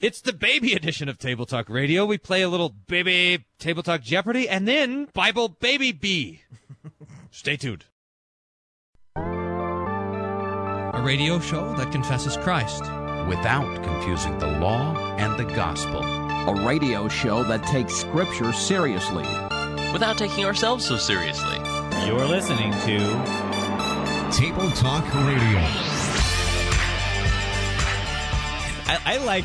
It's the baby edition of Table Talk Radio. We play a little baby Table Talk Jeopardy and then Bible Baby B. Stay tuned. A radio show that confesses Christ without confusing the law and the gospel. A radio show that takes Scripture seriously without taking ourselves so seriously. You're listening to Table Talk Radio. I, I like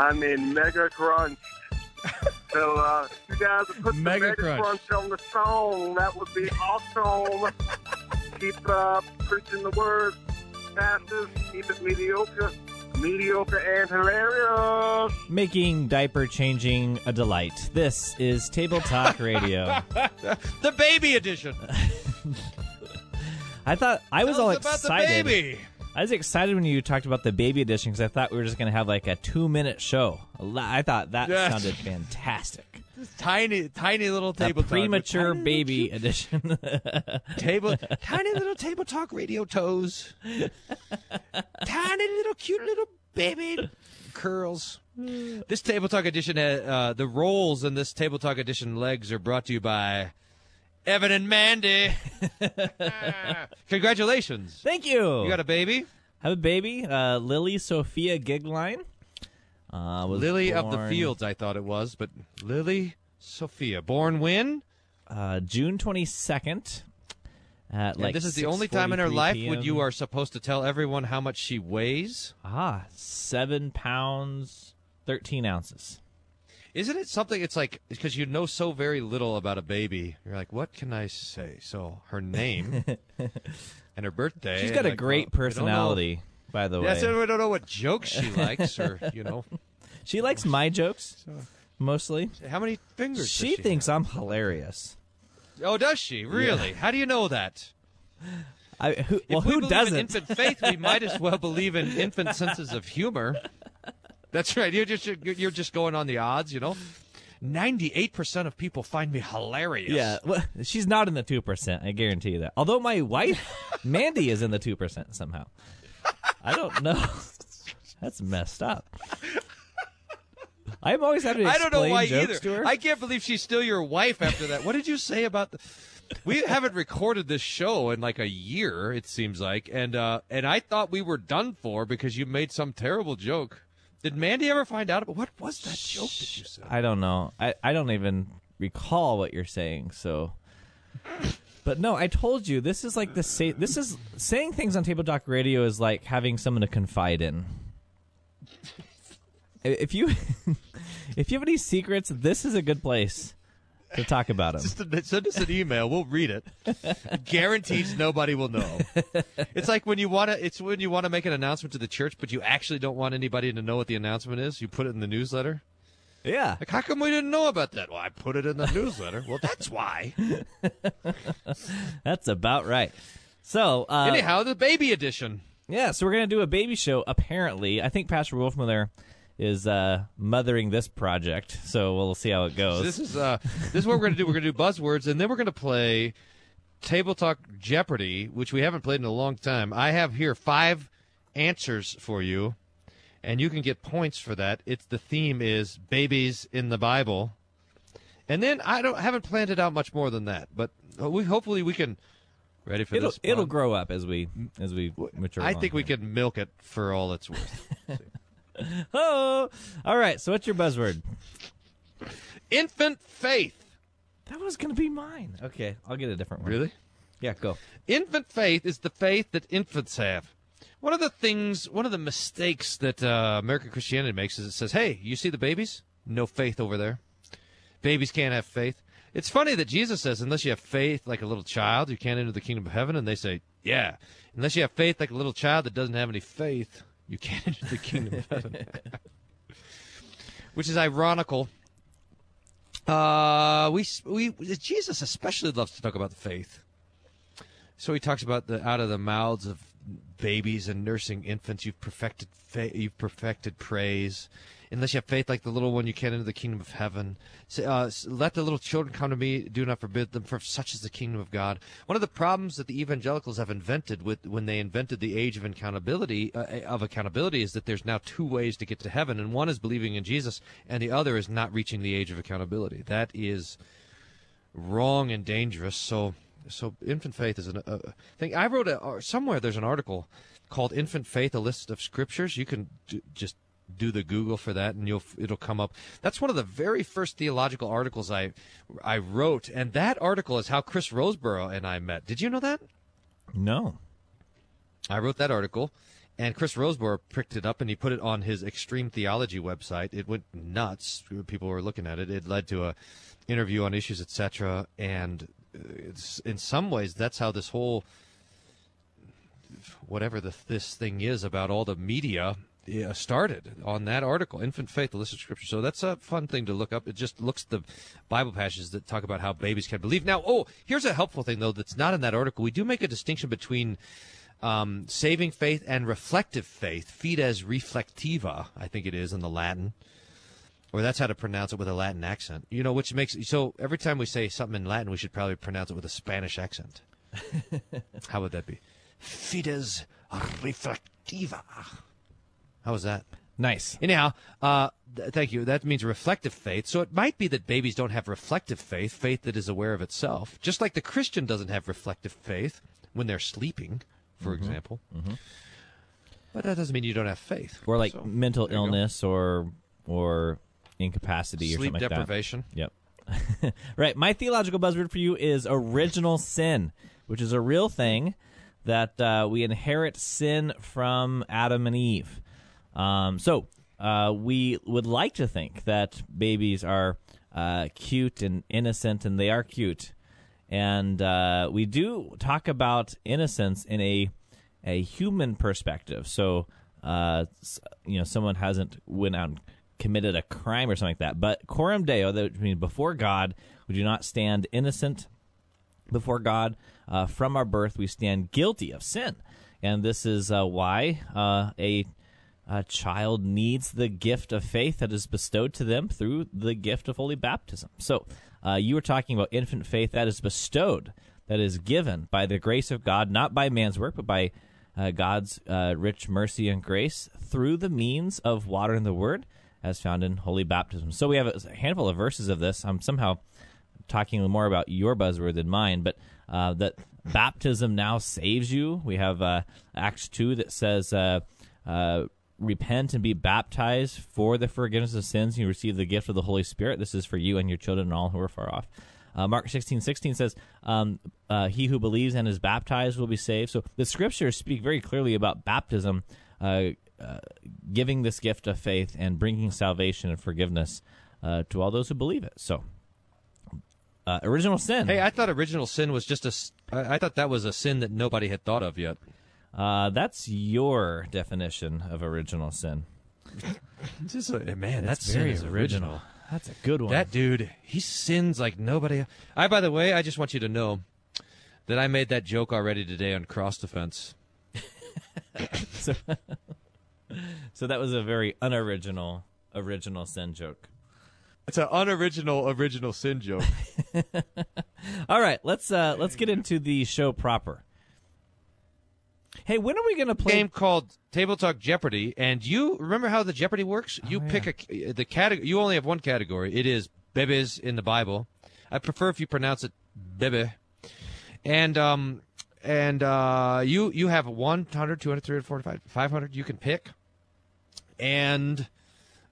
I mean, mega crunch. so, uh, you guys would put Mega the mega crunch. crunch. on the song. That would be awesome. Keep uh, preaching the word, pastors. Keep it mediocre, mediocre and hilarious. Making diaper changing a delight. This is Table Talk Radio. the baby edition. I thought I was Tell all us about excited. the baby. I was excited when you talked about the baby edition because I thought we were just going to have like a two minute show. I thought that Yes. sounded fantastic. Tiny, tiny little table a talk. premature baby little edition. table, tiny little table talk radio toes. tiny little cute little baby curls. This table talk edition, uh, uh, the rolls in this table talk edition legs are brought to you by Evan and Mandy. Congratulations! Thank you. You got a baby, have a baby, uh, Lily Sophia Gigline. Uh, was Lily of the Fields. I thought it was, but Lily Sophia, born when? Uh, June twenty second. At And like this is the only time in her 6:43 life when you are supposed to tell everyone how much she weighs. ah seven pounds thirteen ounces. Isn't it something? It's like because you know so very little about a baby. You're like, what can I say? So her name and her birthday. She's got a like, great well, we don't know- personality, by the way. Yeah, so we don't know what jokes she likes, or you know, She likes my jokes mostly. how many fingers. She she thinks I'm hilarious. Oh, does she really? How do you know that? I, who, well, if we who believe doesn't? in infant faith, we might as well believe in infant senses of humor. That's right. You're just you're just going on the odds, you know. Ninety-eight percent of people find me hilarious. Yeah, well, she's not in the two percent. I guarantee you that. Although my wife, Mandy, is in the two percent somehow. I don't know. That's messed up. I'm always having to I don't know why either. I can't believe she's still your wife after that. What did you say about the? We haven't recorded this show in like a year. It seems like, and uh, and I thought we were done for because you made some terrible joke. Did Mandy ever find out about what was that joke that you said? I don't know. I, I don't even recall what you're saying. So, but no, I told you this is like the sa- this is saying things on Table Talk Radio is like having someone to confide in. If you if you have any secrets, this is a good place to talk about them. Just a- send us an email. We'll read it. Guarantees nobody will know. It's like when you want to. It's when you want to make an announcement to the church, but you actually don't want anybody to know what the announcement is. You put it in the newsletter. Yeah, Like, how come we didn't know about that? Well, I put it in the newsletter. Well, that's why. that's about right. So, uh, Anyhow, the baby edition. Yeah, so we're gonna do a baby show. Apparently, I think Pastor Wolfmueller is uh, mothering this project, so we'll see how it goes. This is uh, this is what we're gonna do. We're gonna do buzzwords, and then we're gonna play Table Talk Jeopardy, which we haven't played in a long time. I have here five answers for you, and you can get points for that. It's the theme is babies in the Bible, and then I don't haven't planned it out much more than that, but we hopefully we can. Ready for it'll this? it'll grow up as we as we mature. I think we here. can milk it for all it's worth. Oh, all right. So what's your buzzword? Infant faith. That was gonna be mine. Okay, I'll get a different one. Really? Yeah, go. Infant faith is the faith that infants have. One of the things, one of the mistakes that uh, American Christianity makes is it says, hey, you see the babies? No faith over there. Babies can't have faith. It's funny that Jesus says, unless you have faith like a little child, you can't enter the kingdom of heaven. And they say, yeah, unless you have faith like a little child that doesn't have any faith, you can't enter the kingdom of heaven. which is ironical. Uh, we we Jesus especially loves to talk about the faith. So he talks about the out of the mouths of babies and nursing infants, you've perfected fa- you've perfected praise. Unless you have faith like the little one, you can't enter the kingdom of heaven. Say, uh, let the little children come to me. Do not forbid them, for such is the kingdom of God. One of the problems that the evangelicals have invented with when they invented the age of accountability uh, of accountability is that there's now two ways to get to heaven, and one is believing in Jesus, and the other is not reaching the age of accountability. That is wrong and dangerous. So, so infant faith is a uh, thing. I wrote a or somewhere. There's an article called "Infant Faith: A List of Scriptures." You can just do the Google for that, and you'll it'll come up. That's one of the very first theological articles I I wrote, and that article is how Chris Rosebrough and I met. Did you know that? No. I wrote that article, and Chris Rosebrough picked it up and he put it on his Extreme Theology website. It went nuts. People were looking at it. It led to a interview on issues, etc. And uh, it's, in some ways, that's how this whole whatever the, this thing is about all the media yeah, started on that article, Infant Faith, the List of Scripture. So that's a fun thing to look up. It just looks at the Bible passages that talk about how babies can believe. Now, oh, here's a helpful thing, though, that's not in that article. We do make a distinction between um, saving faith and reflective faith, fides reflectiva, I think it is in the Latin, or that's how to pronounce it with a Latin accent. You know, which makes so every time we say something in Latin, we should probably pronounce it with a Spanish accent. how would that be? Fides reflectiva. How was that? Nice. Anyhow, uh, th- thank you. That means reflective faith. So it might be that babies don't have reflective faith, faith that is aware of itself, just like the Christian doesn't have reflective faith when they're sleeping, for example. But that doesn't mean you don't have faith. Or like So, mental go. illness or or incapacity or sleep something like that. deprivation. Yep. right. My theological buzzword for you is original sin, which is a real thing that uh, we inherit sin from Adam and Eve. Um, so uh, we would like to think that babies are uh, cute and innocent, and they are cute. And uh, we do talk about innocence in a a human perspective. So, uh, you know, someone hasn't went out and committed a crime or something like that. But coram deo, that would mean before God, we do not stand innocent before God. Uh, from our birth, we stand guilty of sin, and this is uh, why a a child needs the gift of faith that is bestowed to them through the gift of holy baptism. So, uh, you were talking about infant faith that is bestowed, that is given by the grace of God, not by man's work, but by uh, God's uh, rich mercy and grace through the means of water and the word, as found in holy baptism. So, we have a handful of verses of this. I'm somehow talking more about your buzzword than mine, but uh, that baptism now saves you. We have uh, Acts 2 that says, uh, uh, Repent and be baptized for the forgiveness of sins, and you receive the gift of the Holy Spirit. This is for you and your children and all who are far off. Uh, Mark sixteen sixteen says, um, uh, He who believes and is baptized will be saved. So the scriptures speak very clearly about baptism. Uh, uh, giving this gift of faith and bringing salvation and forgiveness uh, to all those who believe it. So, uh, original sin. Hey, I thought original sin was just a. I thought that was a sin that nobody had thought of yet. Uh, that's your definition of original sin. Just a, man, that sin very is original. That's a good one. That dude, he sins like nobody. I, by the way, I just want you to know that I made that joke already today on cross defense. so, so that was a very unoriginal original sin joke. It's an unoriginal original sin joke. All right, let's uh, let's get into the show proper. Hey, when are we going to play? A game called Table Talk Jeopardy, and you remember how the Jeopardy works? You pick a the category. You only have one category. It is bebes in the Bible. I prefer if you pronounce it bebe. And um and uh you you have 100, 200, 300, 400, 500 you can pick. And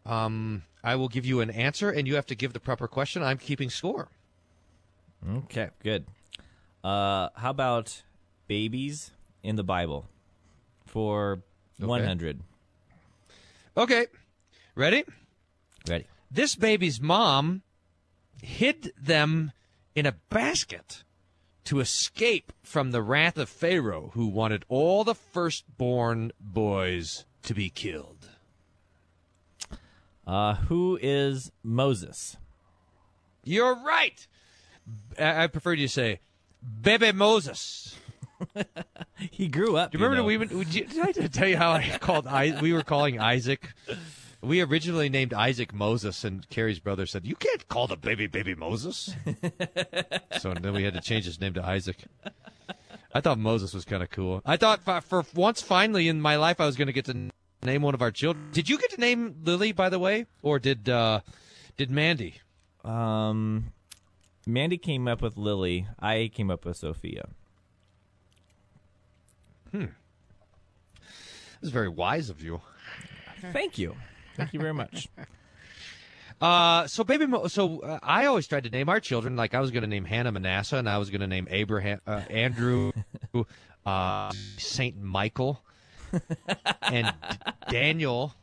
um I will give you an answer and you have to give the proper question. I'm keeping score. Okay, good. Uh, how about babies in the Bible for one hundred? Okay. Ready? Ready? This baby's mom hid them in a basket to escape from the wrath of Pharaoh, who wanted all the firstborn boys to be killed. Uh, who is Moses? You're right. I, I prefer you say, Bebe Moses. He grew up. Do you remember know. we even, would you, did I tell you how I called I, we were calling Isaac? We originally named Isaac Moses, and Carrie's brother said, "You can't call the baby baby Moses." so then we had to change his name to Isaac. I thought Moses was kind of cool. I thought for, for once, finally in my life, I was going to get to name one of our children. Did you get to name Lily, by the way, or did uh, did Mandy? Um, Mandy came up with Lily. I came up with Sophia. This is very wise of you. Thank you. Thank you very much. Uh, so baby, Mo- so uh, I always tried to name our children like I was going to name Hannah Manasseh, and I was going to name Abraham, uh, Andrew, uh, Saint Michael, and D- Daniel.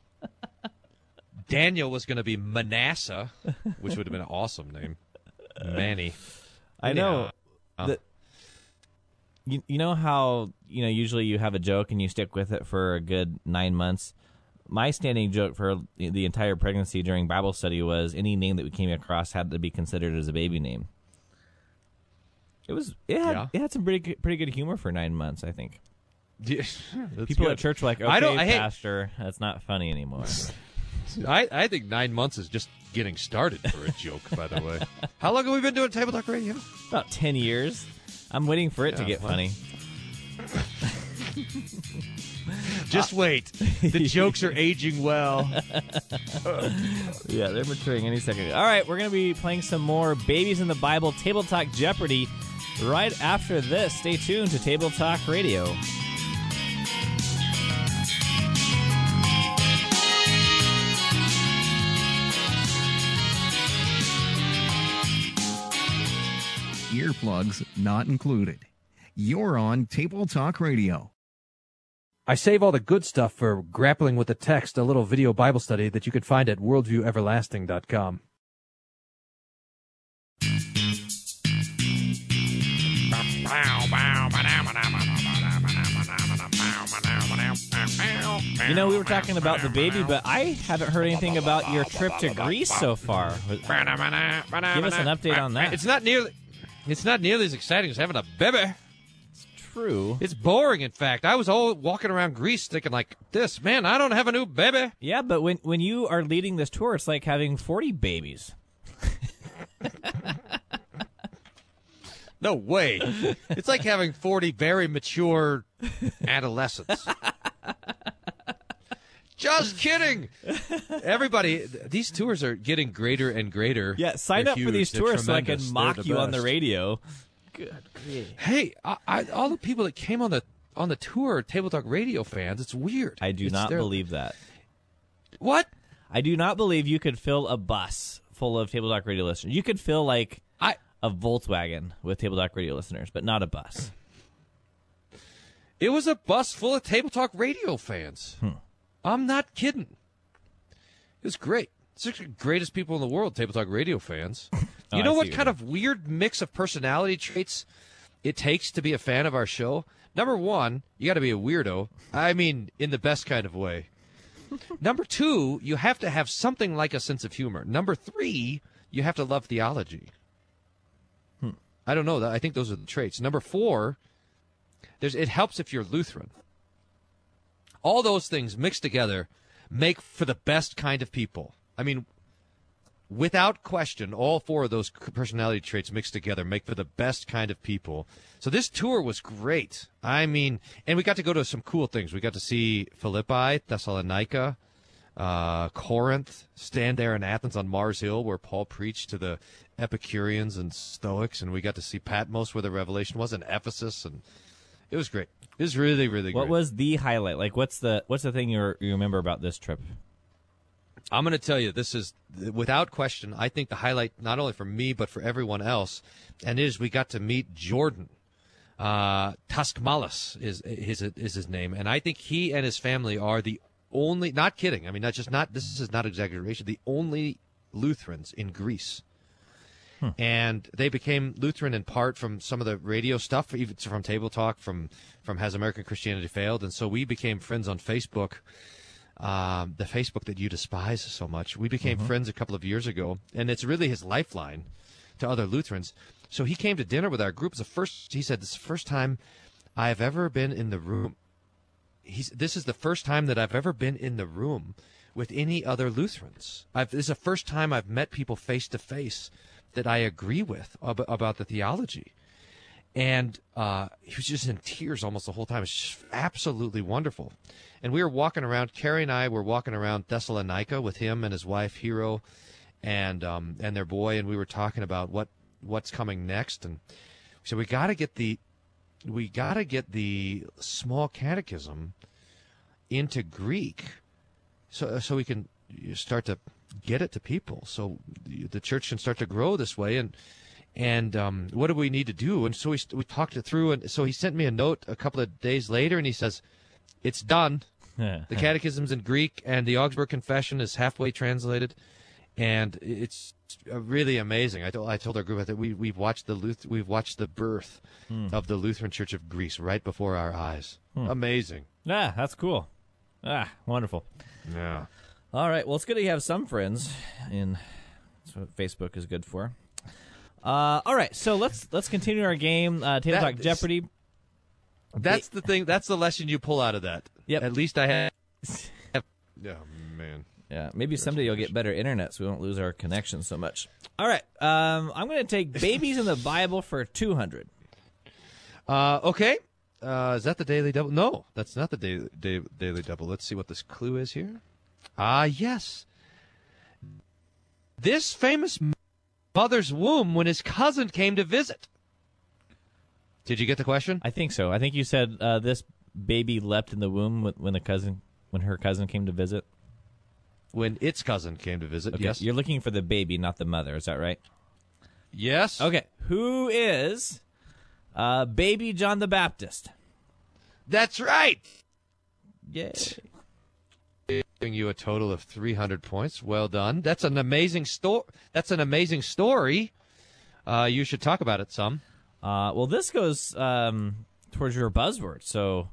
Daniel was going to be Manasseh, which would have been an awesome name. Manny. I know. Uh, that- you, you know how you know usually you have a joke and you stick with it for a good nine months. My standing joke for the entire pregnancy during Bible study was any name that we came across had to be considered as a baby name. It was it had Yeah. it had some pretty good, pretty good humor for nine months. I think Yeah, people good. at church were like, "Okay, I don't- I hate- pastor, that's not funny anymore." I, I think nine months is just getting started for a joke. By the way, how long have we been doing Table Talk Radio? About ten years. I'm waiting for it to get well. funny. Just uh, wait. The jokes are aging well. Yeah, they're maturing any second. All right, we're going to be playing some more Babies in the Bible Table Talk Jeopardy right after this. Stay tuned to Table Talk Radio. Earplugs not included. You're on Table Talk Radio. I save all the good stuff for grappling with the text, a little video Bible study that you could find at worldvieweverlasting.com. You know, we were talking about the baby, but I haven't heard anything about your trip to Greece so far. Give us an update on that. It's not nearly it's not nearly as exciting as having a baby. It's true. It's boring in fact. I was all walking around Greece thinking like this, man, I don't have a new baby. Yeah, but when when you are leading this tour, it's like having 40 babies. No way. it's like having 40 very mature adolescents. Just kidding. Everybody, th- these tours are getting greater and greater. Yeah, sign They're up for these They're tours so I tremendous. can They're mock the you on the best. radio. Hey, I, I, all the people that came on the on the tour are Table Talk Radio fans. It's weird. I do It's not their- believe that. What? I do not believe you could fill a bus full of Table Talk Radio listeners. You could fill like I a Volkswagen with Table Talk Radio listeners, but not a bus. It was a bus full of Table Talk Radio fans. Hmm. I'm not kidding. It was great. It's the greatest people in the world, Table Talk Radio fans. Oh, you I know what what kind of weird mix of personality traits it takes to be a fan of our show? Number one, you got to be a weirdo. I mean, in the best kind of way. Number two, you have to have something like a sense of humor. Number three, you have to love theology. Hmm. I don't know. I think those are the traits. Number four, there's it helps if you're Lutheran. All those things mixed together make for the best kind of people. I mean, without question, all four of those personality traits mixed together make for the best kind of people. So this tour was great. I mean, and we got to go to some cool things. We got to see Philippi, Thessalonica, uh, Corinth, stand there in Athens on Mars Hill where Paul preached to the Epicureans and Stoics, and we got to see Patmos where the Revelation was, and Ephesus, and it was great. It was really, really What great. was the highlight? Like, what's the what's the thing you you remember about this trip? I'm going to tell you, this is without question. I think the highlight, not only for me but for everyone else, and is we got to meet Jordan. Uh, Tuskmalis is his is his name, and I think he and his family are the only. Not kidding. I mean, not just not. This is not exaggeration. The only Lutherans in Greece. And they became Lutheran in part from some of the radio stuff, even from Table Talk, from from Has American Christianity Failed? And so we became friends on Facebook um, the Facebook that you despise so much. We became friends a couple of years ago, and it's really his lifeline to other Lutherans. So he came to dinner with our group. It's the first. He said, "This is the first time I have ever been in the room." He's. This is the first time that I've ever been in the room with any other Lutherans. I've, this is the first time I've met people face to face that I agree with ab- about the theology and uh, he was just in tears almost the whole time. It's just absolutely wonderful. And we were walking around. Carrie and I were walking around Thessalonica with him and his wife Hero, and um, and their boy, and we were talking about what what's coming next. And so we got to get the we got to get the small catechism into Greek, so so we can start to get it to people, so the church can start to grow this way and and um, what do we need to do? And so we, we talked it through. And so he sent me a note a couple of days later, and he says, "It's done. The Catechism's in Greek, and the Augsburg Confession is halfway translated, and it's really amazing." I told I told our group that we we've watched the Luth- we've watched the birth of the Lutheran Church of Greece right before our eyes. Amazing. Yeah, that's cool. Ah, wonderful. Yeah. All right. Well, it's good to have some friends, and that's what Facebook is good for. Uh, all right, so let's let's continue our game. Uh, Table Talk Jeopardy. That's the thing. That's the lesson you pull out of that. Yep. At least I have. Yeah, man. Yeah, maybe someday you'll get better internet, so we won't lose our connection so much. All right, um, I'm going to take babies in the Bible for 200. Uh, okay. Uh, is that the daily double? No, that's not the daily, da- daily double. Let's see what this clue is here. Ah, yes. This famous mother's womb when his cousin came to visit. Did you get the question? I think so. I think you said uh, this baby leapt in the womb when, the cousin when her cousin came to visit. When its cousin came to visit. Okay, Yes. you're looking for the baby, not the mother. Is that right? Yes. Okay, who is uh, baby John the Baptist? That's right. Yay! Giving you a total of 300 points. Well done. That's an amazing story. That's an amazing story. Uh, you should talk about it some. Uh, well, this goes um, towards your buzzword. So,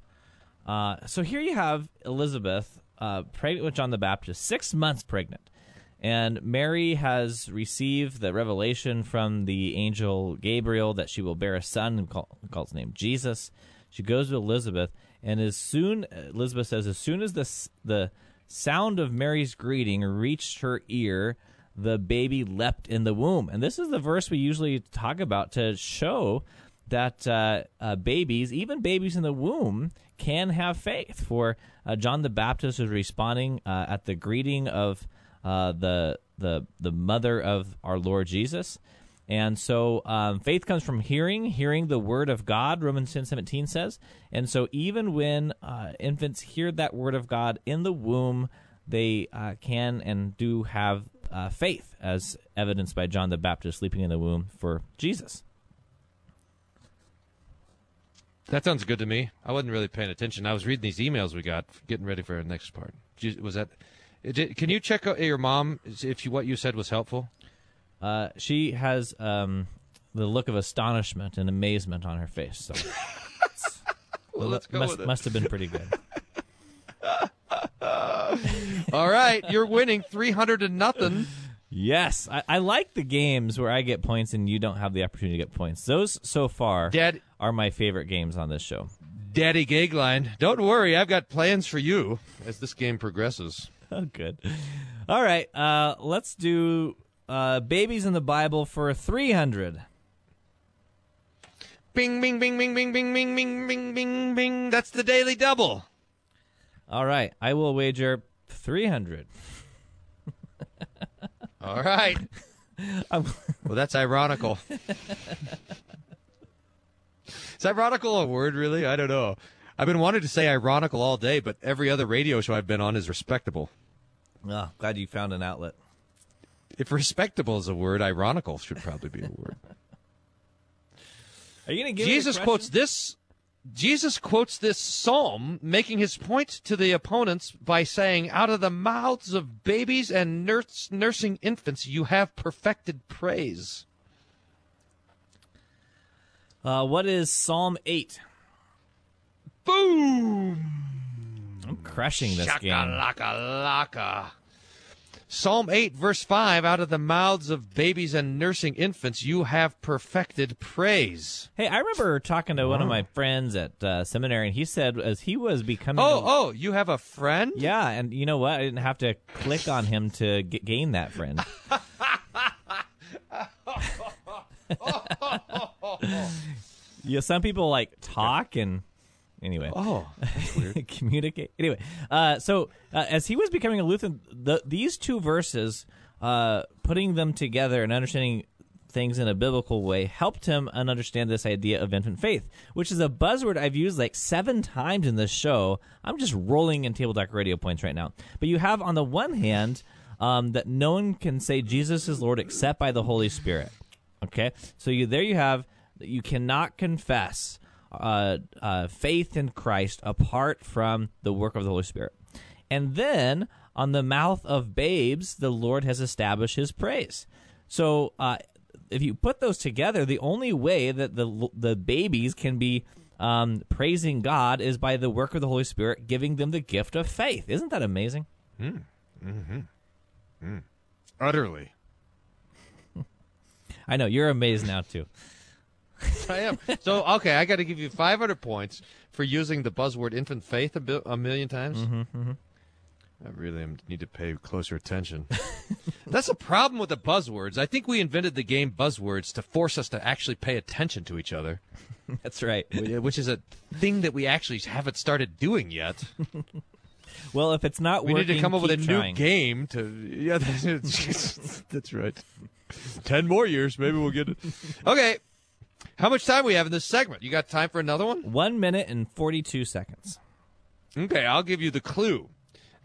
uh, so here you have Elizabeth uh, pregnant with John the Baptist, six months pregnant, and Mary has received the revelation from the angel Gabriel that she will bear a son and call, calls his name Jesus. She goes to Elizabeth, and as soon Elizabeth says, as soon as the the sound of Mary's greeting reached her ear, the baby leapt in the womb. And this is the verse we usually talk about to show that uh, uh, babies, even babies in the womb, can have faith. For uh, John the Baptist is responding uh, at the greeting of uh, the the the mother of our Lord Jesus. And so um, faith comes from hearing, hearing the word of God, Romans 10 17 says. And so even when uh, infants hear that word of God in the womb, they uh, can and do have uh, faith, as evidenced by John the Baptist sleeping in the womb for Jesus. That sounds good to me. I wasn't really paying attention. I was reading these emails we got, getting ready for our next part. Was that? Can you check your mom if you, what you said was helpful? Uh, she has um, the look of astonishment and amazement on her face. So Well, let's go must, with it. must have been pretty good. All right, you're winning three hundred to nothing. Yes, I, I like the games where I get points and you don't have the opportunity to get points. Those so far Dad, are my favorite games on this show. Daddy Gagline, don't worry, I've got plans for you as this game progresses. Oh, good. All right, uh, let's do uh, babies in the Bible for three hundred. Bing, bing, bing, bing, bing, bing, bing, bing, bing, bing, bing. That's the daily double. All right, I will wager three hundred. All right. well, that's ironical. Is ironical a word, really? I don't know. I've been wanting to say ironical all day, but every other radio show I've been on is respectable. Oh, glad you found an outlet. If respectable is a word, ironical should probably be a word. Are you going to give Jesus quotes this. Jesus quotes this psalm, making his point to the opponents by saying, "Out of the mouths of babies and nurse, nursing infants, you have perfected praise." Uh, what is Psalm eight? Boom! I'm crushing this game. Shakalaka laka. Psalm 8, verse 5 Out of the mouths of babies and nursing infants, you have perfected praise. Hey, I remember talking to one of my friends at uh, seminary, and he said as he was becoming. Oh, a- oh, you have a friend? Yeah, and you know what? I didn't have to click on him to g- gain that friend. yeah, some people like talk and anyway. Oh, communicate. Anyway, uh, so uh, as he was becoming a Lutheran, the, these two verses, uh, putting them together and understanding things in a biblical way, helped him understand this idea of infant faith, which is a buzzword I've used like seven times in this show. I'm just rolling in Table Talk Radio points right now. But you have on the one hand um, that no one can say Jesus is Lord except by the Holy Spirit. Okay, so you there you have you cannot confess uh, uh, faith in Christ apart from the work of the Holy Spirit. And then on the mouth of babes, the Lord has established His praise. So uh, if you put those together, the only way that the the babies can be um, praising God is by the work of the Holy Spirit giving them the gift of faith. Isn't that amazing? utterly. I know you're amazed now too. I am. So, okay, I got to give you 500 points for using the buzzword infant faith a, bi- a million times. Mm-hmm, I really am, need to pay closer attention. That's a problem with the buzzwords. I think we invented the game buzzwords to force us to actually pay attention to each other, That's right. which is a thing that we actually haven't started doing yet. Well, if it's not We working, need to come up with a keep new game to. Yeah, that's, that's right. Ten more years, maybe we'll get it. Okay, how much time we have in this segment? You got time for another one? One minute and forty-two seconds. Okay, I'll give you the clue.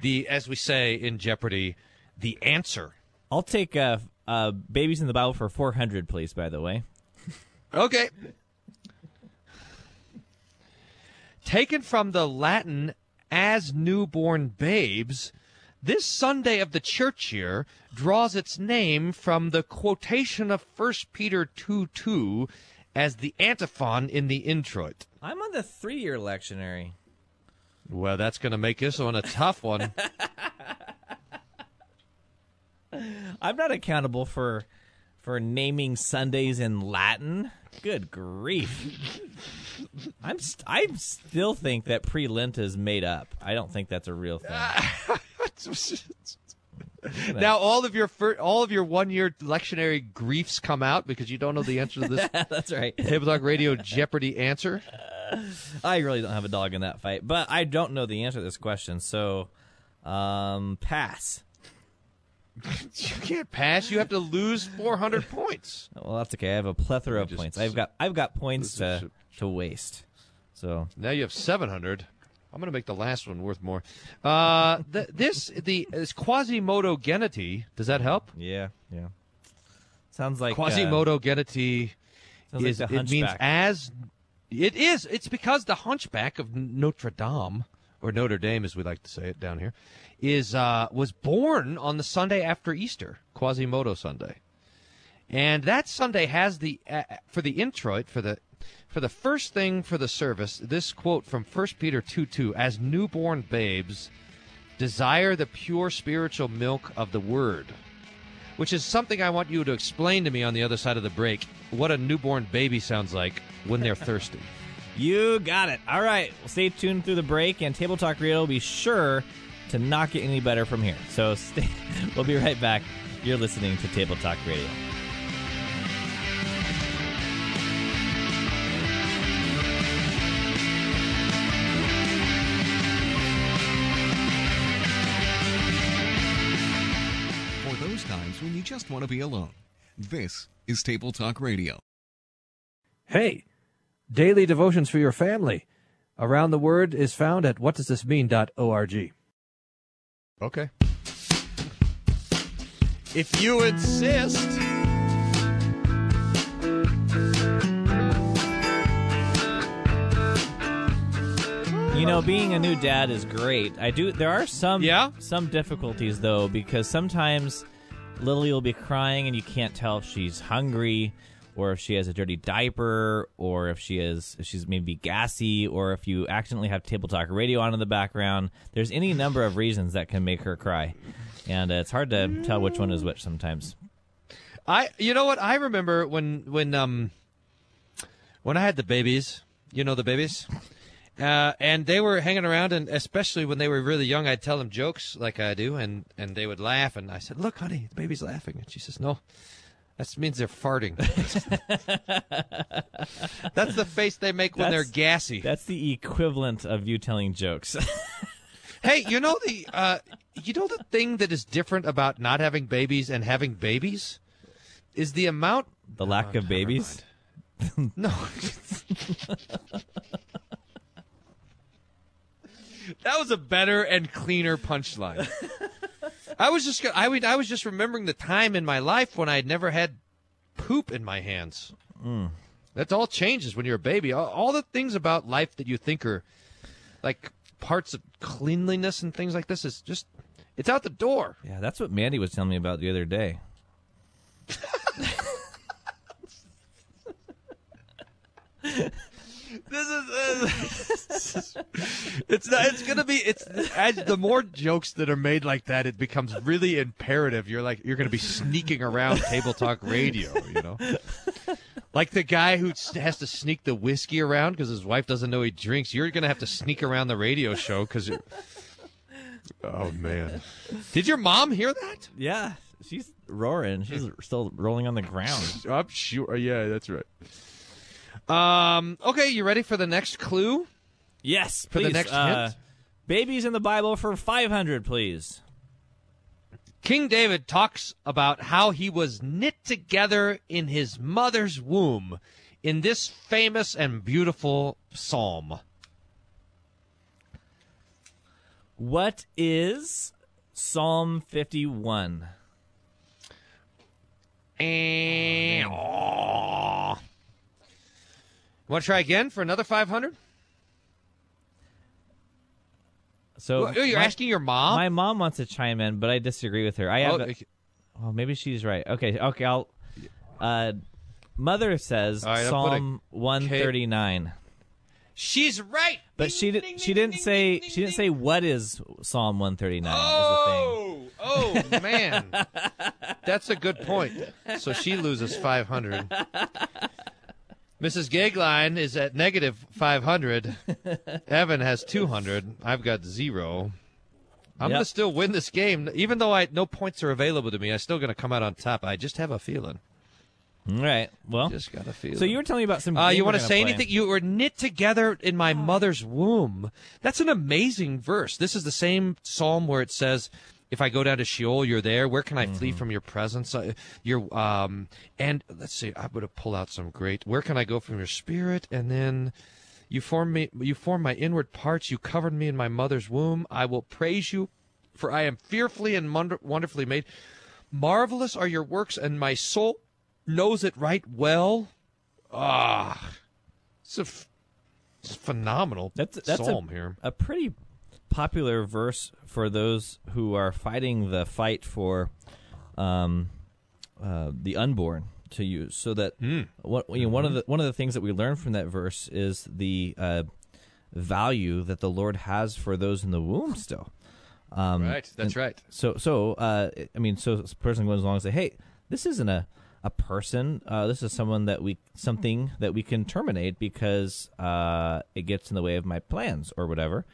The, as we say in Jeopardy, the answer. I'll take uh, uh, babies in the Bible for four hundred, please. By the way, Okay. Taken from the Latin as newborn babes, this Sunday of the church year draws its name from the quotation of 1 Peter 2 2 as the antiphon in the introit. I'm on the three-year lectionary. Well, that's going to make this one a tough one. I'm not accountable for for naming Sundays in Latin. Good grief! I'm st- I still think that pre-Lent is made up. I don't think that's a real thing. now, all of your fir- all of your one year lectionary griefs come out because you don't know the answer to this that's right. Table Talk Radio Jeopardy answer. I really don't have a dog in that fight, but I don't know the answer to this question, so um, pass. You can't pass. You have to lose 400 points. Well, that's okay. I have a plethora of points. I've got I've got points to to waste. So Now you have 700. I'm going to make the last one worth more. Uh, th- this the is Quasimodo geniti. Does that help? yeah, yeah. Sounds like uh, Quasimodo geniti sounds like is the it means as it is. It's because the Hunchback of Notre Dame or Notre Dame, as we like to say it down here, is uh, was born on the Sunday after Easter, Quasimodo Sunday, and that Sunday has the uh, for the introit for the for the first thing for the service. This quote from 1 Peter two two: "As newborn babes, desire the pure spiritual milk of the Word." Which is something I want you to explain to me on the other side of the break. What a newborn baby sounds like when they're thirsty. You got it. All right. Well, stay tuned through the break, and Table Talk Radio will be sure to not get any better from here. So stay. we'll be right back. You're listening to Table Talk Radio. Want to be alone. This is Table Talk Radio. Hey, daily devotions for your family. Around the Word is found at whatdoesthismean.org. Okay. If you insist. You know, being a new dad is great. I do. There are some Yeah? some difficulties though, because sometimes Lily will be crying and you can't tell if she's hungry or if she has a dirty diaper, or if she is if she's maybe gassy, or if you accidentally have table talk radio on in the background. There's any number of reasons that can make her cry, and uh, it's hard to tell which one is which sometimes. I you know what I remember when when um when I had the babies, you know the babies, uh, and they were hanging around, and especially when they were really young, I'd tell them jokes like I do, and and they would laugh, and I said, "Look, honey, the baby's laughing," and she says, "No." That means they're farting. That's the face they make when they're gassy. That's the equivalent of you telling jokes. Hey, you know the uh, you know the thing that is different about not having babies and having babies is the amount. the lack Oh, of babies. No. that was a better and cleaner punchline. I was just I, would I was just remembering the time in my life when I had never had poop in my hands. Mm. That all changes when you're a baby. All, all the things about life that you think are like parts of cleanliness and things like this is just it's out the door. Yeah, that's what Mandy was telling me about the other day. This is uh, it's not, it's gonna be it's as the more jokes that are made like that, it becomes really imperative. You're like you're gonna be sneaking around table talk radio, you know, like the guy who has to sneak the whiskey around because his wife doesn't know he drinks. You're gonna have to sneak around the radio show because. Oh man! Did your mom hear that? Yeah, she's roaring. She's still rolling on the ground. I'm sure. Yeah, that's right. Um. Okay, you ready for the next clue? Yes, For the please, next uh, hint? babies in the Bible for five hundred, please. King David talks about how he was knit together in his mother's womb in this famous and beautiful psalm. What is Psalm fifty-one? And Want to try again for another 500? So Oh, you're my, asking your mom? My mom wants to chime in, but I disagree with her. I have. Oh, a- well, maybe she's right. Okay, okay. I'll. Uh, Mother says right, I'll put a Psalm one thirty-nine. She's right. But she did. not She didn't say. She didn't say what is Psalm one thirty nine. Oh, oh man, that's a good point. So she loses five hundred. Mrs. Gagline is at negative five hundred. Evan has two hundred. I've got zero. I'm Yep. gonna still win this game, even though I no points are available to me. I'm still gonna come out on top. I just have a feeling. All right. Well, Just got a feeling. so you were telling me about some. Uh, you want to say play. anything? You were knit together in my mother's womb. That's an amazing verse. This is the same psalm where it says, "If I go down to Sheol, you're there. Where can I flee Mm-hmm. from your presence? Uh, You're um." And let's see, I'm going to pull out some great. Where can I go from your spirit? And then. You formed me. You formed my inward parts. You covered me in my mother's womb. I will praise you, for I am fearfully and wonder- wonderfully made. Marvelous are your works, and my soul knows it right well. Ah, it's a f- it's a phenomenal That's that's psalm a, here. a pretty popular verse for those who are fighting the fight for um, uh, the unborn to use. So that Hmm. what you know, one of the one of the things that we learn from that verse is the uh, value that the Lord has for those in the womb still. Um, Right, that's right. So, so uh, I mean, so this person goes along and say, "Hey, this isn't a a person. Uh, this is someone that we something that we can terminate because uh, it gets in the way of my plans or whatever."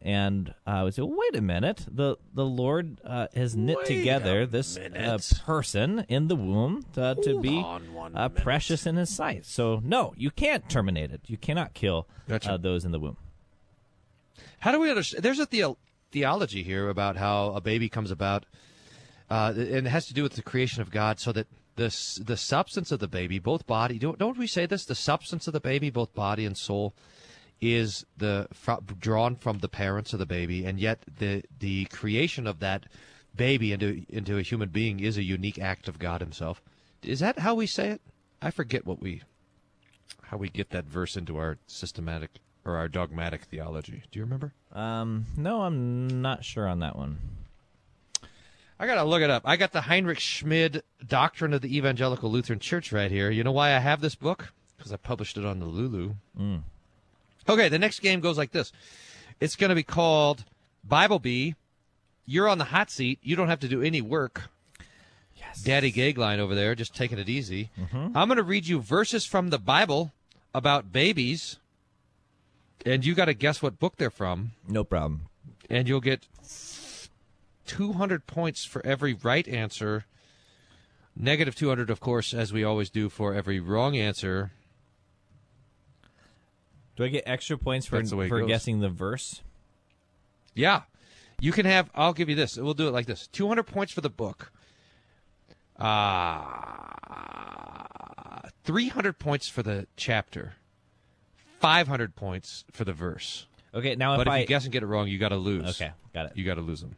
And uh, we say, well, "Wait a minute. the The Lord uh, has knit Wait together this uh, person in the womb uh, to be on one uh, precious in His sight. So, no, you can't terminate it. You cannot kill Gotcha. uh, those in the womb." How do we understand? There's a theo- theology here about how a baby comes about, uh, and it has to do with the creation of God, so that the the substance of the baby, both body, don't, don't we say this? The substance of the baby, both body and soul, is the drawn from the parents of the baby, and yet the the creation of that baby into into a human being is a unique act of God Himself. Is that how we say it? I forget what we how we get that verse into our systematic or our dogmatic theology. Do you remember? Um, no, I'm not sure on that one. I gotta look it up. I got the Heinrich Schmid Doctrine of the Evangelical Lutheran Church right here. You know why I have this book? Because I published it on the Lulu. Okay, the next game goes like this. It's going to be called Bible Bee. You're on the hot seat. You don't have to do any work. Yes. Daddy Gagline over there, just taking it easy. Mm-hmm. I'm going to read you verses from the Bible about babies, and you got to guess what book they're from, No problem. and you'll get 200 points for every right answer. Negative 200, of course, as we always do for every wrong answer. Do I get extra points for That's the way it for goes. guessing the verse? Yeah. You can have, I'll give you this. We'll do it like this 200 points for the book, uh, 300 points for the chapter, 500 points for the verse. Okay, now if but if I you guess and get it wrong, you got to lose. okay, got it. You got to lose them.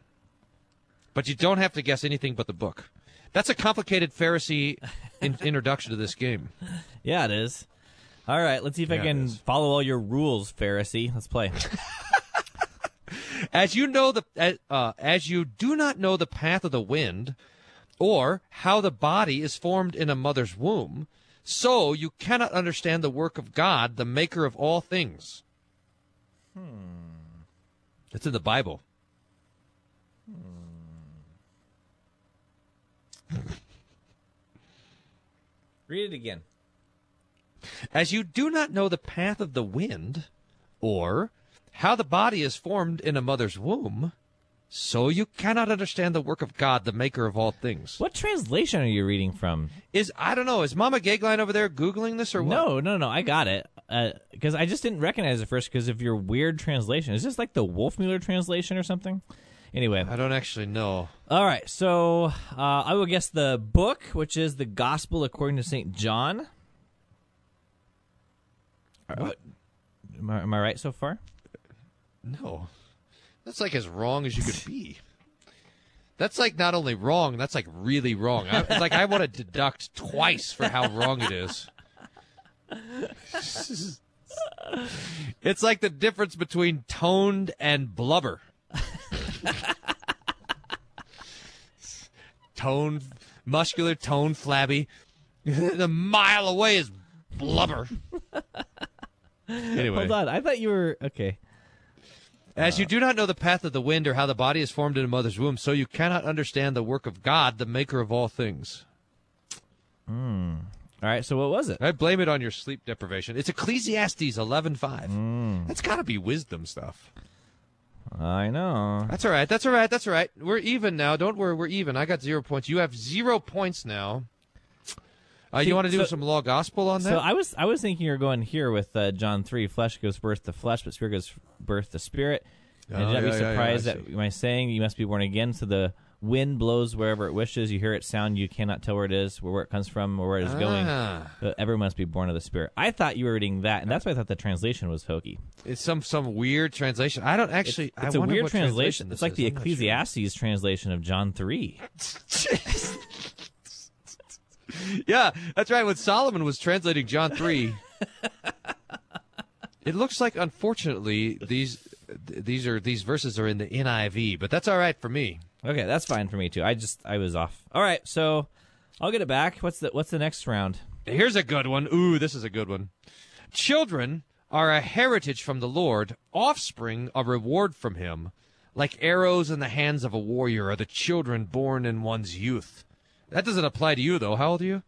But you don't have to guess anything but the book. That's a complicated Pharisee in- introduction to this game. Yeah, it is. All right, let's see if Yeah, I can follow all your rules, Pharisee. Let's play. As you know the uh, as you do not know the path of the wind, or how the body is formed in a mother's womb, so you cannot understand the work of God, the Maker of all things. Hmm. It's in the Bible. Hmm. Read it again. As you do not know the path of the wind, or how the body is formed in a mother's womb, so you cannot understand the work of God, the Maker of all things. What translation are you reading from? Is I don't know. Is Mama Gagline over there googling this or what? No, no, no. I got it because I just didn't recognize it first because of your weird translation. Is this like the Wolfmueller translation or something? Anyway, I don't actually know. all right. So uh, I will guess the book, which is the Gospel according to Saint John. What? Am I, am I right so far? No, that's like as wrong as you could be. That's like not only wrong, that's like really wrong. I, it's like I want to deduct twice for how wrong it is. it's like the difference between toned and blubber. tone, muscular, tone, flabby. a mile away is blubber. Anyway, Hold on. I thought you were okay. as you uh. do not know the path of the wind or how the body is formed in a mother's womb, so you cannot understand the work of God, the maker of all things. Hmm. All right. So what was it? I blame it on your sleep deprivation. It's Ecclesiastes 11:5. Hmm. That's got to be wisdom stuff. I know. That's all right. That's all right. That's all right. We're even now. Don't worry. We're even. I got zero points. You have zero points now. Uh, you want to do so- some law gospel on that? So I was I was thinking you're going here with uh, John three. Flesh gives birth to flesh, but spirit gives birth to spirit. And Oh, did not yeah, be yeah, yeah, surprised I my saying you must be born again. So the wind blows wherever it wishes. You hear its sound. You cannot tell where it is, where it comes from, or where it is going. Ah. But everyone must be born of the spirit. I thought you were reading that, and that's why I thought the translation was hokey. It's some some weird translation. I don't actually. I It's a weird what translation. this It's like is. the I'm not sure. Ecclesiastes translation of John three. Yeah, that's right. When Solomon was translating John three, it looks like unfortunately these these are these verses are in the NIV, but that's all right for me. Okay, that's fine for me too. I just I was off. All right, so I'll get it back. What's the what's the next round? Here's a good one. Ooh, this is a good one. Children are a heritage from the Lord, offspring a reward from him. Like arrows in the hands of a warrior are the children born in one's youth. That doesn't apply to you, though. How old are you?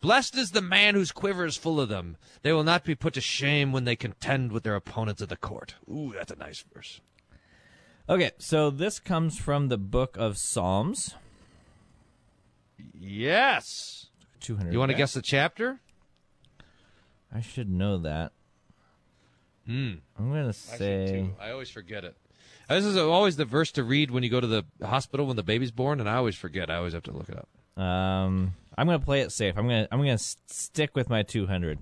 Blessed is the man whose quiver is full of them. They will not be put to shame when they contend with their opponents at the court. Ooh, that's a nice verse. Okay, so this comes from the book of Psalms. Yes. Two hundred. You want to guess the chapter? I should know that. Hmm. I'm gonna say. should too. I always forget it. This is always the verse to read when you go to the hospital when the baby's born, and I always forget. I always have to look it up. Um, I'm gonna play it safe. I'm gonna I'm gonna stick with my 200.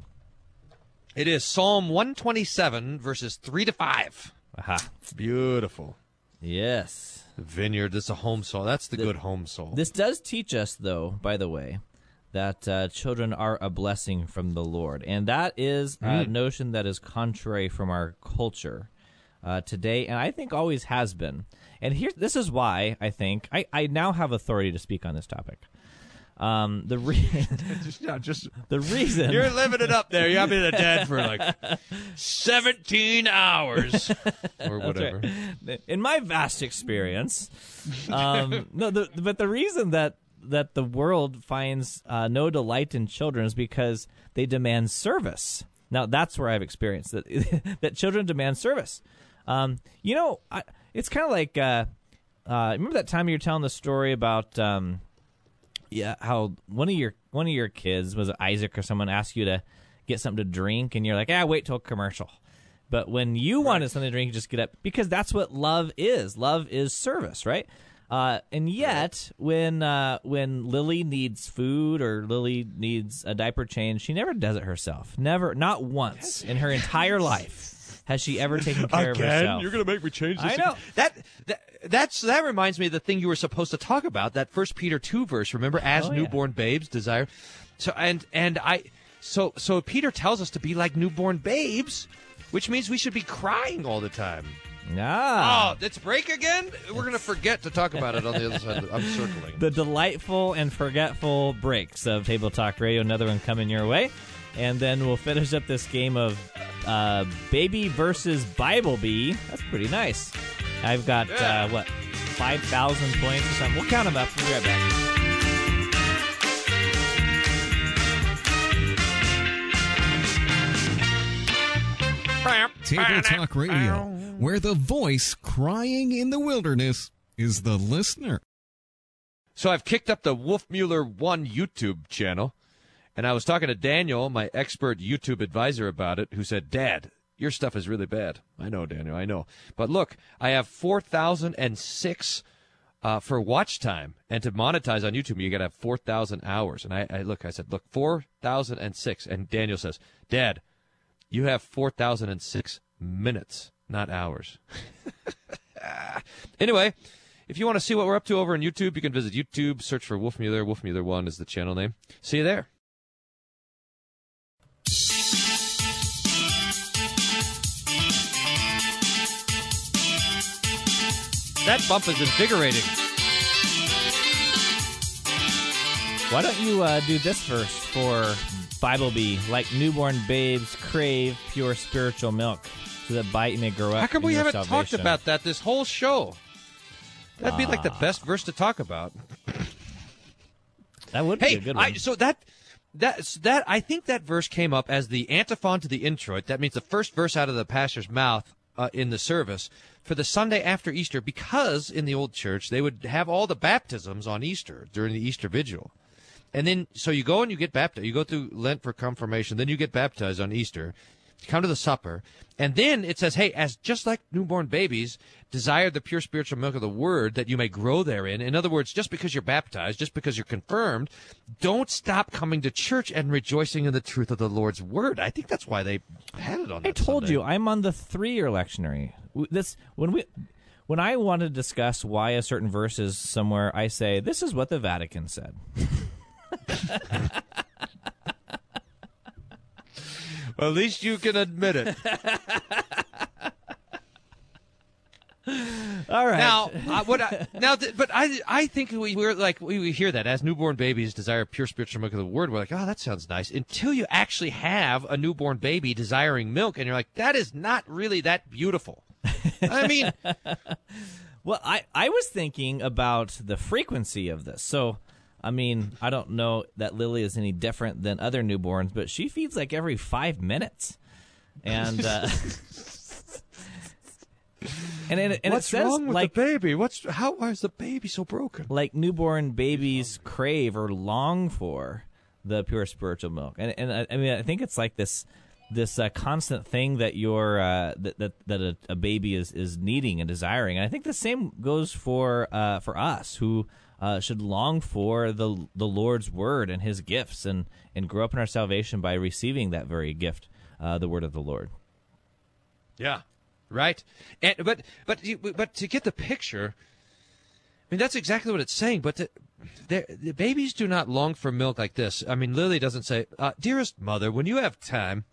It is Psalm 127, verses 3 to 5. Aha. Beautiful. Yes. Vineyard, this is a home soul. That's the, The- good home soul. This does teach us, though, by the way, that uh, children are a blessing from the Lord, and that is a Hmm. notion that is contrary from our culture. uh, today, and I think always has been. And here, this is why I think I, I now have authority to speak on this topic. Um, the re- just, no, just the reason you're living it up there. You've been dead for like 17 hours or whatever. in my vast experience, um, no, the, but the reason that that the world finds uh, no delight in children is because they demand service. Now that's where I've experienced that that children demand service. Um, you know, I, it's kind of like uh, uh, remember that time you were telling the story about um, yeah how one of your one of your kids was it Isaac or someone asked you to get something to drink and you're like ah wait till commercial. But when you wanted something to drink, you just get up because that's what love is. Love is service, right? Uh, and yet, when uh, when Lily needs food or Lily needs a diaper change, she never does it herself. Never, not once in her entire life has she ever taken care of herself. You're gonna make me change this. I know. that, that. That's that reminds me of the thing you were supposed to talk about. That First Peter two verse. Remember, as Oh, yeah. newborn babes desire. So and and I. So so Peter tells us to be like newborn babes, which means we should be crying all the time. Ah. Oh, it's break again. We're gonna forget to talk about it on the other side. I'm circling. the delightful and forgetful breaks of Table Talk Radio. Another one coming your way. And then we'll finish up this game of uh, Baby versus Bible Bee. That's pretty nice. I've got, Yeah. uh, what, 5,000 points or something. We'll count them up. We'll be right back. Table Talk Radio, where the voice crying in the wilderness is the listener. So I've kicked up the Wolfmueller One YouTube channel, and I was talking to Daniel, my expert YouTube advisor, about it, who said, "Dad, your stuff is really bad." I know, Daniel, I know. But look, I have four thousand and six uh, for watch time, and to monetize on YouTube, you got to have four thousand hours. And I, I look, I said, "Look, four thousand and six. And Daniel says, "Dad, you have four thousand and six minutes, not hours." Anyway, if you want to see what we're up to over on YouTube, you can visit YouTube, search for. Wolfmueller One is the channel name. See you there. That bump is invigorating. Why don't you uh, do this verse for Bible Bee? Like newborn babes crave pure spiritual milk, so that bite may grow up. How come we haven't talked about that this whole show? That'd be like the best verse to talk about. That would be a good I, one. so that that's that I think that verse came up as the antiphon to the introit. That means the first verse out of the pastor's mouth uh, in the service for the Sunday after Easter, because in the old church they would have all the baptisms on Easter during the Easter vigil. And then, so you go and you get baptized. You go through Lent for confirmation. Then you get baptized on Easter. You come to the supper. And then it says, hey, as just like newborn babies, desire the pure spiritual milk of the word that you may grow therein. In other words, just because you're baptized, just because you're confirmed, don't stop coming to church and rejoicing in the truth of the Lord's word. I think that's why they had it on I that told Sunday. you I'm on the three-year lectionary. This when we when I want to discuss why a certain verse is somewhere, I say this is what the Vatican said. Well, at least you can admit it. All right. Now, uh, what? I, now, th- but I, I think we, we're like we, we hear that as newborn babies desire pure spiritual milk of the word. We're like, oh, that sounds nice. Until you actually have a newborn baby desiring milk, and you're like, that is not really that beautiful. I mean, Well, I, I was thinking about the frequency of this. So, I mean, I don't know that Lily is any different than other newborns, but she feeds like every five minutes. And, uh, and, it, and what's it says wrong with like, the baby? What's how? Why is the baby so broken? like newborn babies crave or long for the pure spiritual milk. And, and I, I mean, I think it's like this this uh, constant thing that you're uh, that that, that a, a baby is, is needing and desiring. And I think the same goes for uh, for us who uh, should long for the the Lord's word and His gifts and and grow up in our salvation by receiving that very gift, uh, the word of the Lord. Yeah, right. And but but but to get the picture, I mean that's exactly what it's saying. But the, babies do not long for milk like this. I mean, Lily doesn't say, uh, "Dearest mother, when you have time."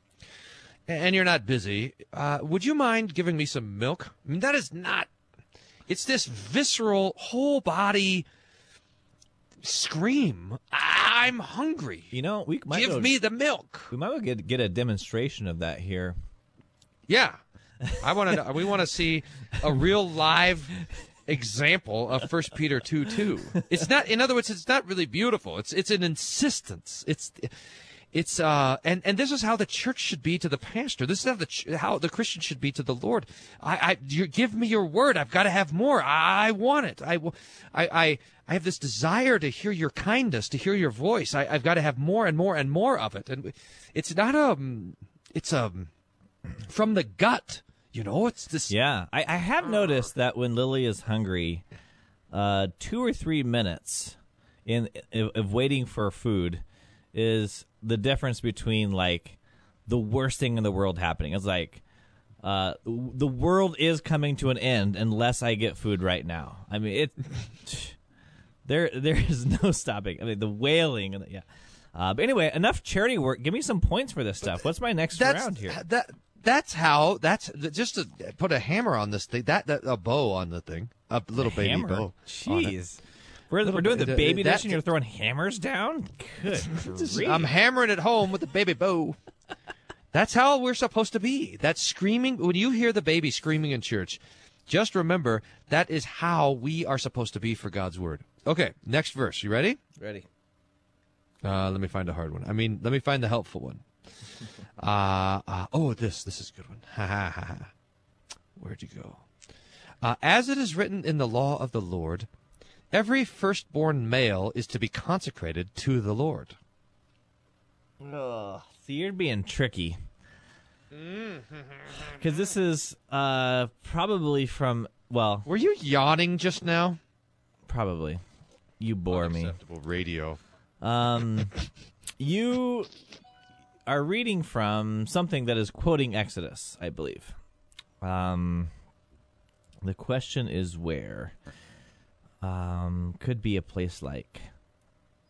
and you're not busy, uh, would you mind giving me some milk? I mean, that is not. It's this visceral, whole body scream. I'm hungry. You know, we might Give go- me the milk. We might get get a demonstration of that here. Yeah, I want to. We want to see a real live example of First Peter two two. It's not. In other words, it's not really beautiful. It's it's an insistence. It's it's uh and and this is how the church should be to the pastor. This is how the ch- how the Christian should be to the Lord. I I you give me your word. I've got to have more. I, I want it. I, I, I have this desire to hear your kindness, to hear your voice. I, I've got to have more and more and more of it. And it's not um it's um from the gut. You know, it's this. Yeah, I, I have noticed that when Lily is hungry, uh, two or three minutes in of waiting for food is the difference between like the worst thing in the world happening. It's like uh, the world is coming to an end unless I get food right now. I mean, it there there is no stopping. I mean, the wailing and the, yeah. Uh, but anyway, enough charity work. Give me some points for this stuff. What's my next That's round here? that. That's how. That's just to put a hammer on this thing. That, that a bow on the thing. A little baby Hammer. bow. Jeez. We're, we're Little doing the bit- baby that- dish and you're throwing hammers down? Good grief. I'm hammering it home with the baby bow. That's how we're supposed to be. That screaming. When you hear the baby screaming in church, just remember that is how we are supposed to be for God's word. Okay, next verse. You ready? Ready. Uh, let me find a hard one. I mean, let me find the helpful one. Uh, uh, oh, this this is a good one. Ha ha ha ha. Where'd you go? Uh, as it is written in the law of the Lord, every firstborn male is to be consecrated to the Lord. Ugh. See, you're being tricky. Because this is uh, probably from, well, Were you yawning just now? probably. You bore me. Unacceptable radio. Um, you are reading from something that is quoting Exodus, I believe. Um, the question is where. Um, could be a place like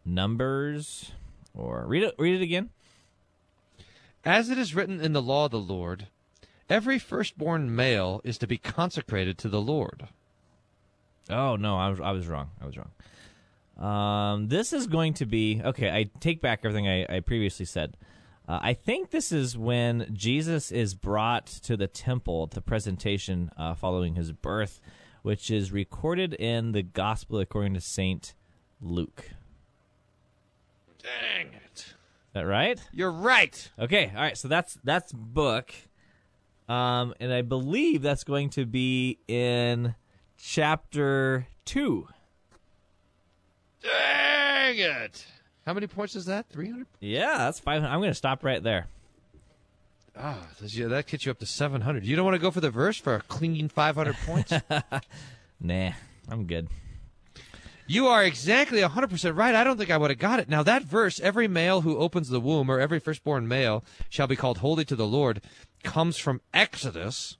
Numbers, or read it. Read it again. As it is written in the law of the Lord, every firstborn male is to be consecrated to the Lord. Oh no, I was I was wrong. I was wrong. Um, this is going to be okay. I take back everything I, I previously said. Uh, I think this is when Jesus is brought to the temple, the presentation uh, following his birth, which is recorded in the Gospel according to Saint Luke. Dang it. Is that right? You're right. Okay, all right. So that's that's book, um, and I believe that's going to be in chapter two. Dang it. How many points is that? 300? Yeah, that's five. I'm going to stop right there. Ah, yeah, that gets you up to 700. You don't want to go for the verse for a clean 500 points? Nah, I'm good. you are exactly 100% right. I don't think I would have got it. Now, that verse, every male who opens the womb or every firstborn male shall be called holy to the Lord, comes from Exodus,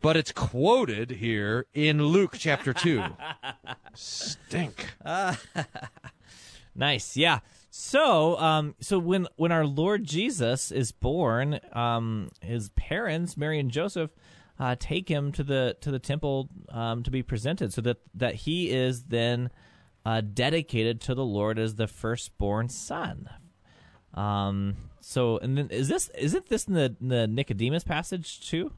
but it's quoted here in Luke chapter 2. Stink. Nice, yeah. So, um, so when when our Lord Jesus is born, um, his parents, Mary and Joseph, uh, take him to the to the temple um, to be presented, so that that he is then uh, dedicated to the Lord as the firstborn son. Um, so, and then is this isn't this in the, in the Nicodemus passage too?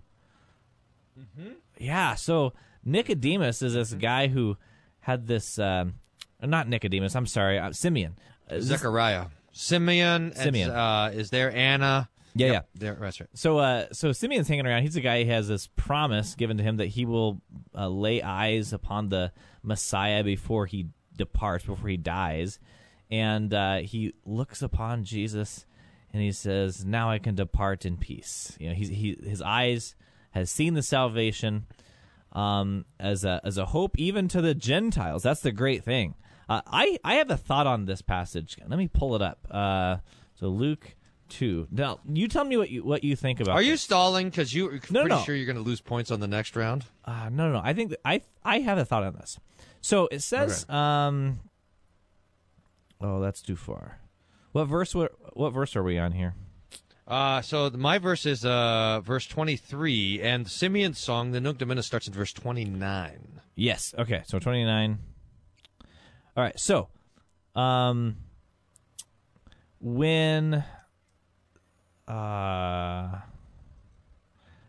Mm-hmm. Yeah. So Nicodemus is this guy who had this. Um, not Nicodemus. I'm sorry, uh, Simeon. Zechariah. Simeon, Simeon. Uh, is there Anna? Yeah, Yep, yeah. There, that's right. So, uh, so Simeon's hanging around. He's a guy who has this promise given to him that he will uh, lay eyes upon the Messiah before he departs, before he dies, and uh, he looks upon Jesus and he says, "Now I can depart in peace." You know, he's, he his eyes has seen the salvation um, as a as a hope even to the Gentiles. That's the great thing. Uh, I I have a thought on this passage. Let me pull it up. Uh, so Luke two. Now you tell me what you what you think about. Are you stalling because you're No, pretty no. sure you're going to lose points on the next round? Uh, no, no, no. I think I I have a thought on this. So it says, um, oh, that's too far. What verse? What, what verse are we on here? Uh, so th- my verse is uh, verse 23, and Simeon's song, the Nunc Dimittis, starts in verse 29. Yes. Okay. So 29. All right. So, um, when, uh,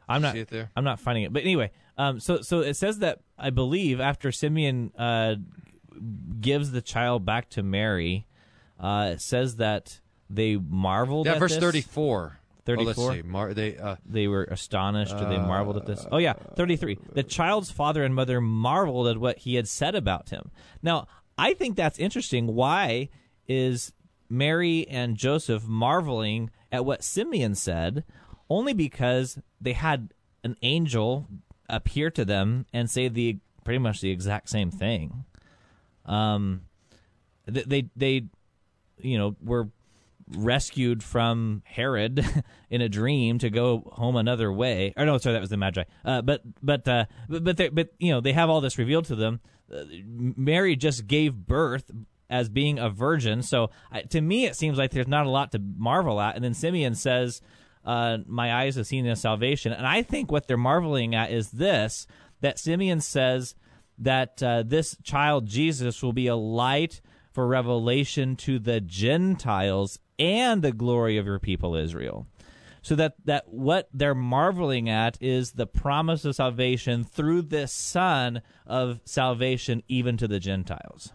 I'm not. See it there? I'm not finding it. But anyway, um, so so it says that I believe after Simeon uh gives the child back to Mary, uh, it says that they marveled Yeah, at verse this. 34. Oh, 34? let's see. Mar- they, uh, they were astonished or they marveled at this. Oh yeah, 33. The child's father and mother marveled at what he had said about him. Now, I think that's interesting. Why is Mary and Joseph marveling at what Simeon said? Only because they had an angel appear to them and say the pretty much the exact same thing. Um, th- they they you know were rescued from Herod in a dream to go home another way. Or no, sorry, that was the Magi. Uh, but but uh, but but, they, but you know they have all this revealed to them. Uh, Mary just gave birth as being a virgin, so to me it seems like there's not a lot to marvel at. And then Simeon says, uh, "My eyes have seen the salvation," and I think what they're marveling at is this: that Simeon says that uh, this child Jesus will be a light for revelation to the Gentiles and the glory of your people Israel. So that, that what they're marveling at is the promise of salvation through this son of salvation even to the Gentiles.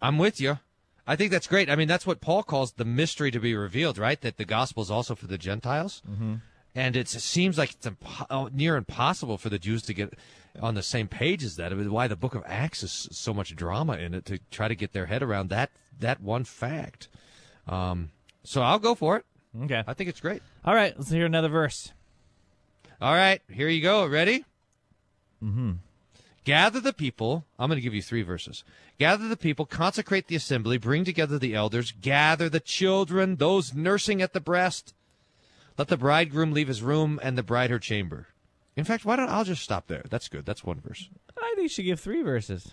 I'm with you. I think that's great. I mean, that's what Paul calls the mystery to be revealed, right? That the gospel is also for the Gentiles. Mm-hmm. And it's, it seems like it's impo- oh, near impossible for the Jews to get on the same page as that. I mean, why the book of Acts is so much drama in it to try to get their head around that that one fact. Um, so I'll go for it. Okay. I think it's great. All right, let's hear another verse. All right, here you go. Ready? Mm-hmm. Gather the people. I'm going to give you three verses. Gather the people, consecrate the assembly, bring together the elders, gather the children, those nursing at the breast. Let the bridegroom leave his room and the bride her chamber. In fact, why don't I'll just stop there? That's good. That's one verse. I think you should give three verses.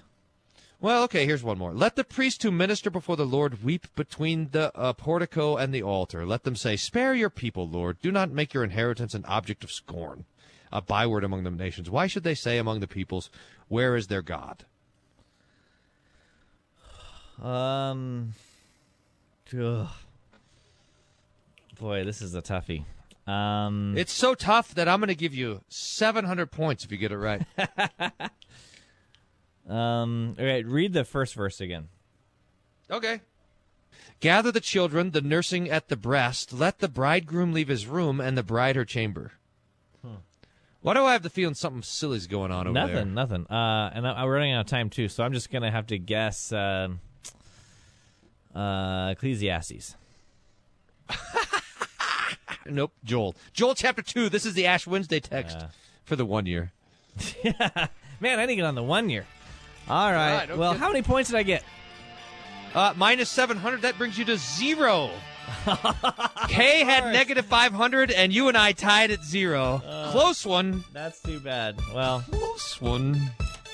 Well, okay, here's one more. Let the priest who minister before the Lord weep between the uh, portico and the altar. Let them say, Spare your people, Lord. Do not make your inheritance an object of scorn, a byword among the nations. Why should they say among the peoples, Where is their God? Um, ugh. boy, this is a toughie. Um, It's so tough that I'm going to give you 700 points if you get it right. um, all right, read the first verse again. okay. Gather the children, the nursing at the breast. Let the bridegroom leave his room and the bride her chamber. Why do I have the feeling something silly's going on over nothing, there? nothing. Uh, and I, I'm running out of time too, so I'm just gonna have to guess. Uh, uh, Ecclesiastes. Nope, Joel. Joel chapter 2. This is the Ash Wednesday text Uh. for the one year. Man, I didn't get on the one year. All right. right, no well, how many points did I get? Uh, minus 700, that brings you to zero. Kay had negative 500, and you and I tied at zero. Close one. That's too bad. Well, Close one.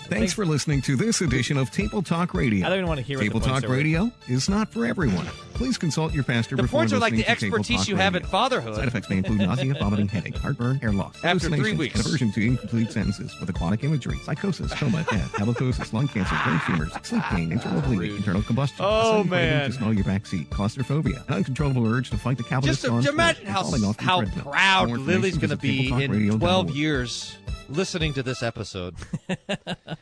Thanks for listening to this edition of Table Talk Radio. I don't even want to hear Table Talk. Radio is not for everyone. Please consult your pastor The before points are like listening the to Table expertise Talk you have Radio. at fatherhood. Side effects may include nausea, vomiting, headache, heartburn, hair loss, After three hallucinations, weeks. and aversion to incomplete sentences with aquatic imagery, psychosis, coma, death, halitosis, lung cancer, brain tumors, sleep pain, ah, internal bleeding, internal combustion, Oh, sudden craving man. to smell your backseat, claustrophobia, an uncontrollable urge to fight the capitalist Just on imagine how, falling off the how proud Lily's going to be in 12 years listening to this episode.